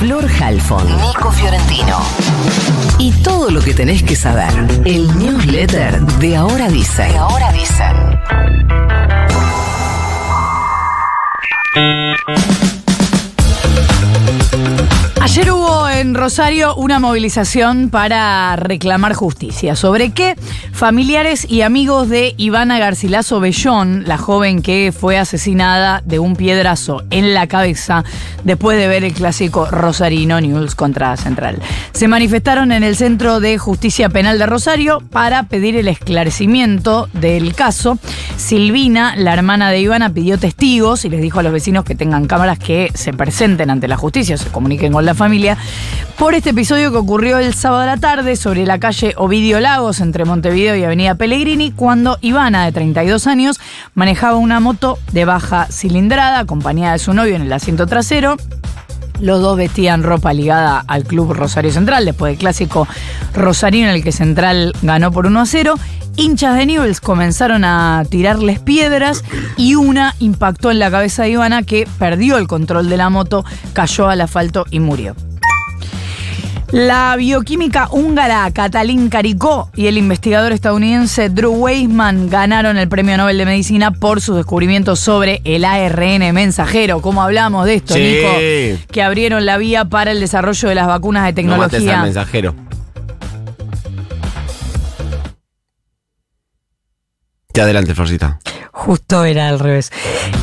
Flor Halfon, Nico Fiorentino. Y todo lo que tenés que saber. El newsletter de Ahora Dice. De Ahora Dicen. Ayer hubo en Rosario una movilización para reclamar justicia. ¿Sobre qué? Familiares y amigos de Ivana Garcilaso Bellón, la joven que fue asesinada de un piedrazo en la cabeza después de ver el clásico Rosarino News contra Central. Se manifestaron en el Centro de Justicia Penal de Rosario para pedir el esclarecimiento del caso. Silvina, la hermana de Ivana, pidió testigos y les dijo a los vecinos que tengan cámaras que se presenten ante la justicia, se comuniquen con la familia, por este episodio que ocurrió el sábado a la tarde sobre la calle Ovidio Lagos entre Montevideo y Avenida Pellegrini, cuando Ivana, de 32 años, manejaba una moto de baja cilindrada acompañada de su novio en el asiento trasero. Los dos vestían ropa ligada al club Rosario Central, después del clásico Rosarino en el que Central ganó por 1 a 0. Hinchas de Newells comenzaron a tirarles piedras y una impactó en la cabeza de Ivana que perdió el control de la moto, cayó al asfalto y murió. La bioquímica húngara Katalin Caricó y el investigador estadounidense Drew Weissman ganaron el Premio Nobel de Medicina por sus descubrimientos sobre el ARN mensajero. ¿Cómo hablamos de esto, Sí. Nico? Que abrieron la vía para el desarrollo de las vacunas de No mates al tecnología. mensajero. Te adelante, Florcita. Justo era al revés.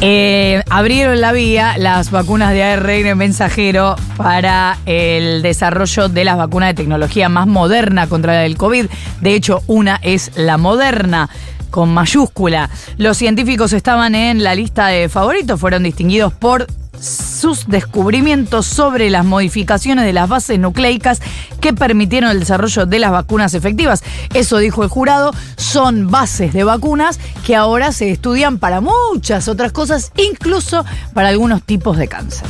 Eh, abrieron la vía las vacunas de ARN mensajero para el desarrollo de las vacunas de tecnología más moderna contra el COVID. De hecho, una es la moderna con mayúscula. Los científicos estaban en la lista de favoritos, fueron distinguidos por sus descubrimientos sobre las modificaciones de las bases nucleicas que permitieron el desarrollo de las vacunas efectivas. Eso dijo el jurado, son bases de vacunas que ahora se estudian para muchas otras cosas, incluso para algunos tipos de cáncer.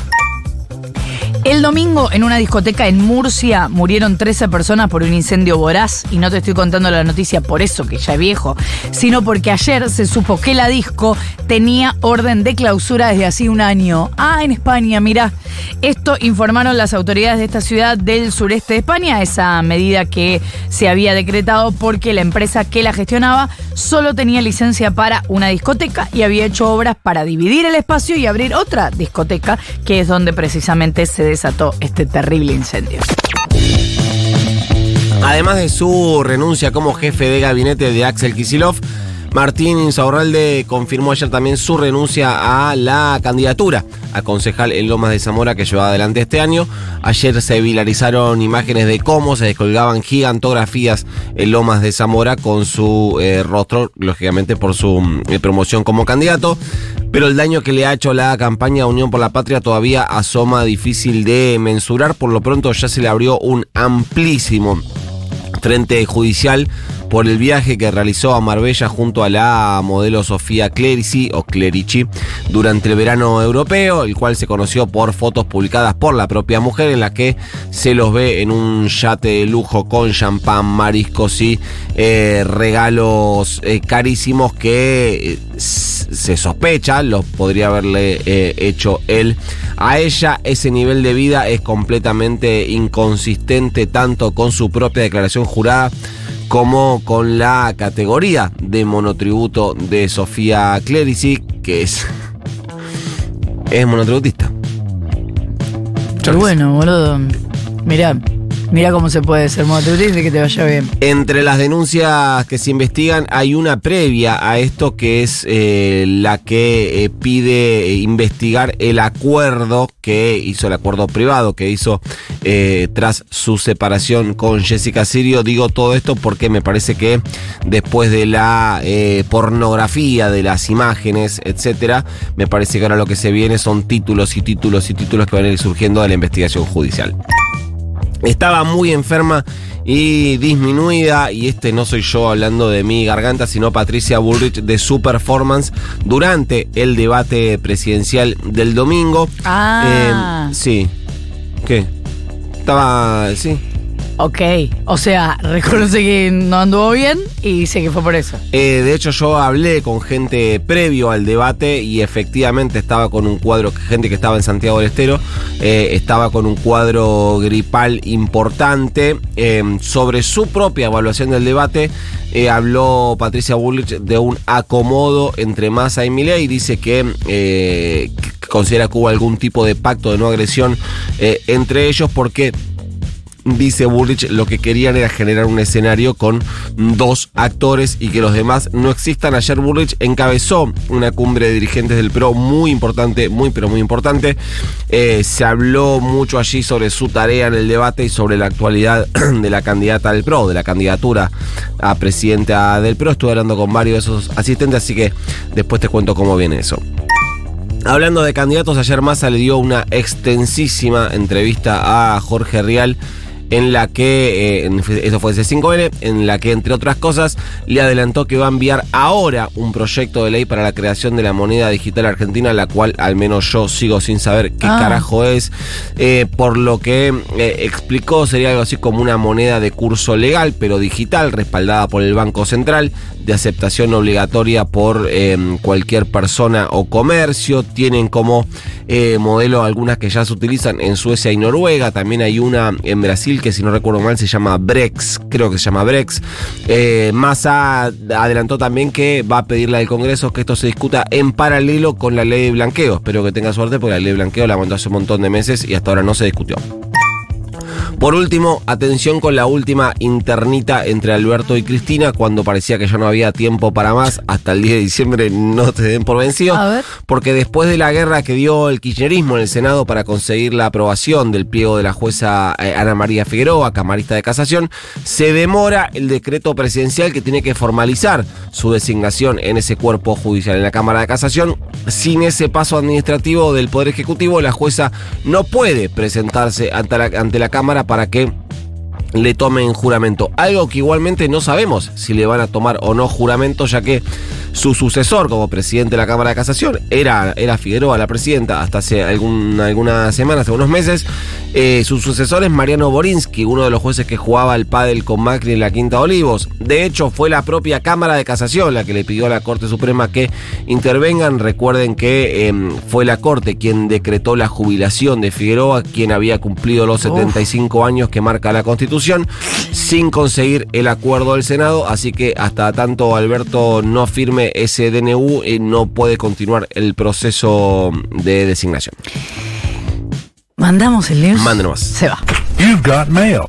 El domingo en una discoteca en Murcia murieron 13 personas por un incendio voraz y no te estoy contando la noticia por eso, que ya es viejo, sino porque ayer se supo que la disco tenía orden de clausura desde hace un año. Ah, en España, mirá. Esto informaron las autoridades de esta ciudad del sureste de España, esa medida que se había decretado porque la empresa que la gestionaba solo tenía licencia para una discoteca y había hecho obras para dividir el espacio y abrir otra discoteca, que es donde precisamente se desató este terrible incendio. Además de su renuncia como jefe de gabinete de Axel Kisilov, Martín Insaurralde confirmó ayer también su renuncia a la candidatura a concejal en Lomas de Zamora que llevaba adelante este año. Ayer se viralizaron imágenes de cómo se descolgaban gigantografías en Lomas de Zamora con su eh, rostro, lógicamente por su eh, promoción como candidato. Pero el daño que le ha hecho la campaña Unión por la Patria todavía asoma difícil de mensurar. Por lo pronto ya se le abrió un amplísimo frente judicial por el viaje que realizó a Marbella junto a la modelo Sofía Clerici o Clerici durante el verano europeo, el cual se conoció por fotos publicadas por la propia mujer en la que se los ve en un yate de lujo con champán, mariscos y eh, regalos eh, carísimos que eh, se sospecha los podría haberle eh, hecho él a ella. Ese nivel de vida es completamente inconsistente tanto con su propia declaración jurada como con la categoría de monotributo de Sofía Clerici, que es, es monotributista. Pero bueno, boludo. Mirá, mirá cómo se puede ser monotributista y que te vaya bien. Entre las denuncias que se investigan hay una previa a esto que es eh, la que eh, pide eh, investigar el acuerdo que hizo, el acuerdo privado que hizo tras su separación con Jessica Sirio. Digo todo esto porque me parece que después de la pornografía, de las imágenes, etcétera, me parece que ahora lo que se viene son títulos y títulos y títulos que van a ir surgiendo de la investigación judicial. Estaba muy enferma y disminuida, y este no soy yo hablando de mi garganta, sino Patricia Bullrich de su performance durante el debate presidencial del domingo. Ah. Eh, sí. ¿Qué? Estaba. Sí. Ok, o sea, reconoce que no anduvo bien y dice que fue por eso. Eh, de hecho, yo hablé con gente previo al debate y efectivamente estaba con un cuadro, gente que estaba en Santiago del Estero, eh, estaba con un cuadro gripal importante. Eh, sobre su propia evaluación del debate, eh, habló Patricia Bullrich de un acomodo entre Massa y Milei y dice que, que considera que hubo algún tipo de pacto de no agresión entre ellos porque dice Bullrich, lo que querían era generar un escenario con dos actores y que los demás no existan. Ayer Bullrich encabezó una cumbre de dirigentes del PRO muy importante, muy pero muy importante. Eh, se habló mucho allí sobre su tarea en el debate y sobre la actualidad de la candidata del PRO, de la candidatura a presidenta del PRO. Estuve hablando con varios de esos asistentes, así que después te cuento cómo viene eso. Hablando de candidatos, ayer Massa le dio una extensísima entrevista a Jorge Rial en la que, eh, eso fue C5N, en la que entre otras cosas le adelantó que va a enviar ahora un proyecto de ley para la creación de la moneda digital argentina, la cual al menos yo sigo sin saber qué Ah. carajo es, eh, por lo que eh, explicó sería algo así como una moneda de curso legal, pero digital, respaldada por el Banco Central, de aceptación obligatoria por eh, cualquier persona o comercio, tienen como modelo algunas que ya se utilizan en Suecia y Noruega, también hay una en Brasil que si no recuerdo mal se llama Brex, creo que se llama Brex. Eh, Massa adelantó también que va a pedirle al Congreso que esto se discuta en paralelo con la ley de blanqueo. Espero que tenga suerte porque la ley de blanqueo la mandó hace un montón de meses y hasta ahora no se discutió. Por último, atención con la última internita entre Alberto y Cristina, cuando parecía que ya no había tiempo para más, hasta el 10 de diciembre no te den por vencido, A ver. porque después de la guerra que dio el kirchnerismo en el Senado para conseguir la aprobación del pliego de la jueza eh, Ana María Figueroa, camarista de casación, se demora el decreto presidencial que tiene que formalizar su designación en ese cuerpo judicial, en la Cámara de Casación. Sin ese paso administrativo del Poder Ejecutivo, la jueza no puede presentarse ante la, ante la Cámara para que le tomen juramento. Algo que igualmente no sabemos si le van a tomar o no juramento, ya que su sucesor como presidente de la Cámara de Casación era, era Figueroa, la presidenta, hasta hace algún, algunas semanas, algunos meses. Eh, su sucesor es Mariano Borinsky, uno de los jueces que jugaba el pádel con Macri en la Quinta de Olivos. De hecho, fue la propia Cámara de Casación la que le pidió a la Corte Suprema que intervengan. Recuerden que eh, fue la Corte quien decretó la jubilación de Figueroa, quien había cumplido los 75 años que marca la Constitución, sin conseguir el acuerdo del Senado. Así que hasta tanto Alberto no firme ese DNU, eh, no puede continuar el proceso de designación. Mandamos el news. Mándenos. Se va. You've got mail.